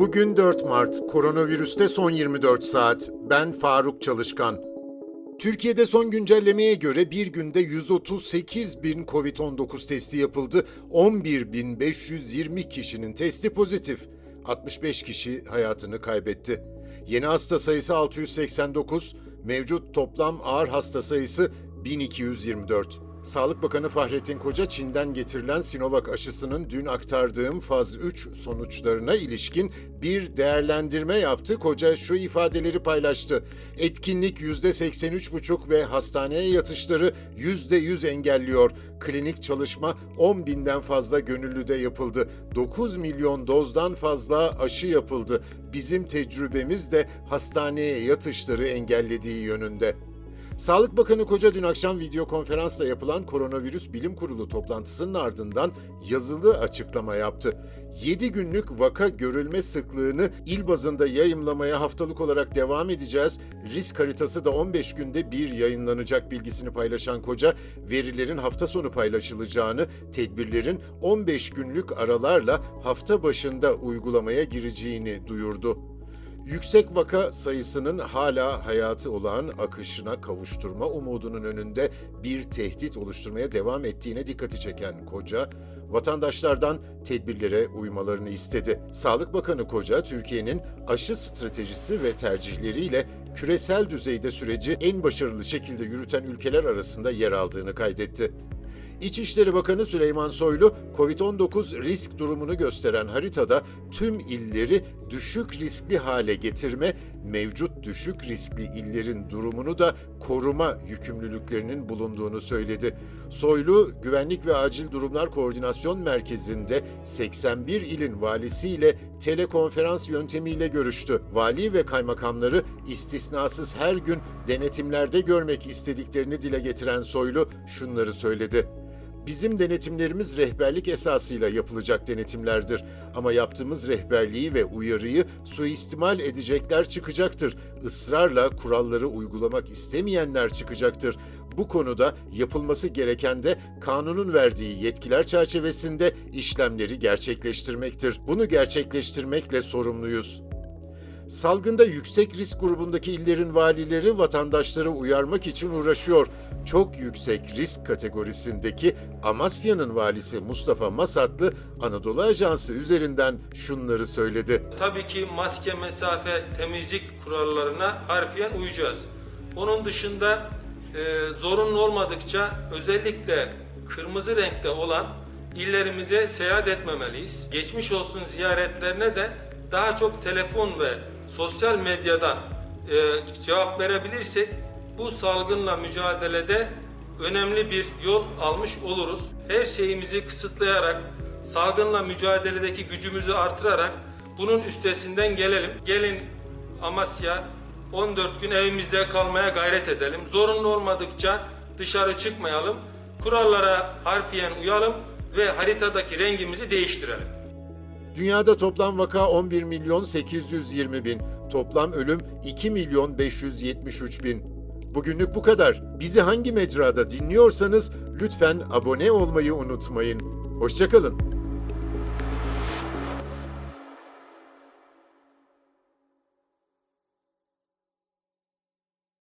Bugün 4 Mart, koronavirüste son 24 saat. Ben Faruk Çalışkan. Türkiye'de son güncellemeye göre bir günde 138 bin COVID-19 testi yapıldı. 11.520 kişinin testi pozitif. 65 kişi hayatını kaybetti. Yeni hasta sayısı 689, mevcut toplam ağır hasta sayısı 1224. Sağlık Bakanı Fahrettin Koca, Çin'den getirilen Sinovac aşısının dün aktardığım faz 3 sonuçlarına ilişkin bir değerlendirme yaptı. Koca şu ifadeleri paylaştı. Etkinlik %83,5 ve hastaneye yatışları %100 engelliyor. Klinik çalışma 10 binden fazla gönüllüde yapıldı. 9 milyon dozdan fazla aşı yapıldı. Bizim tecrübemiz de hastaneye yatışları engellediği yönünde. Sağlık Bakanı Koca dün akşam video konferansla yapılan Koronavirüs Bilim Kurulu toplantısının ardından yazılı açıklama yaptı. 7 günlük vaka görülme sıklığını il bazında yayımlamaya haftalık olarak devam edeceğiz. Risk haritası da 15 günde bir yayınlanacak bilgisini paylaşan Koca, verilerin hafta sonu paylaşılacağını, tedbirlerin 15 günlük aralarla hafta başında uygulamaya gireceğini duyurdu. Yüksek vaka sayısının hala hayatı olan akışına kavuşturma umudunun önünde bir tehdit oluşturmaya devam ettiğine dikkati çeken Koca, vatandaşlardan tedbirlere uymalarını istedi. Sağlık Bakanı Koca, Türkiye'nin aşı stratejisi ve tercihleriyle küresel düzeyde süreci en başarılı şekilde yürüten ülkeler arasında yer aldığını kaydetti. İçişleri Bakanı Süleyman Soylu, COVID-19 risk durumunu gösteren haritada tüm illeri düşük riskli hale getirme, mevcut düşük riskli illerin durumunu da koruma yükümlülüklerinin bulunduğunu söyledi. Soylu, Güvenlik ve Acil Durumlar Koordinasyon Merkezi'nde 81 ilin valisiyle telekonferans yöntemiyle görüştü. Vali ve kaymakamları istisnasız her gün denetimlerde görmek istediklerini dile getiren Soylu şunları söyledi. Bizim denetimlerimiz rehberlik esasıyla yapılacak denetimlerdir. Ama yaptığımız rehberliği ve uyarıyı suistimal edecekler çıkacaktır. Israrla kuralları uygulamak istemeyenler çıkacaktır. Bu konuda yapılması gereken de kanunun verdiği yetkiler çerçevesinde işlemleri gerçekleştirmektir. Bunu gerçekleştirmekle sorumluyuz. Salgında yüksek risk grubundaki illerin valileri vatandaşları uyarmak için uğraşıyor. Çok yüksek risk kategorisindeki Amasya'nın valisi Mustafa Masatlı Anadolu Ajansı üzerinden şunları söyledi. Tabii ki maske, mesafe, temizlik kurallarına harfiyen uyacağız. Onun dışında e, zorunlu olmadıkça özellikle kırmızı renkte olan illerimize seyahat etmemeliyiz. Geçmiş olsun ziyaretlerine de daha çok telefon ve sosyal medyadan e, cevap verebilirsek bu salgınla mücadelede önemli bir yol almış oluruz. Her şeyimizi kısıtlayarak, salgınla mücadeledeki gücümüzü artırarak bunun üstesinden gelelim. Gelin Amasya 14 gün evimizde kalmaya gayret edelim. Zorunlu olmadıkça dışarı çıkmayalım. Kurallara harfiyen uyalım ve haritadaki rengimizi değiştirelim. Dünyada toplam vaka 11 milyon 820 bin, toplam ölüm 2 milyon 573 bin. Bugünlük bu kadar. Bizi hangi mecrada dinliyorsanız lütfen abone olmayı unutmayın. Hoşçakalın.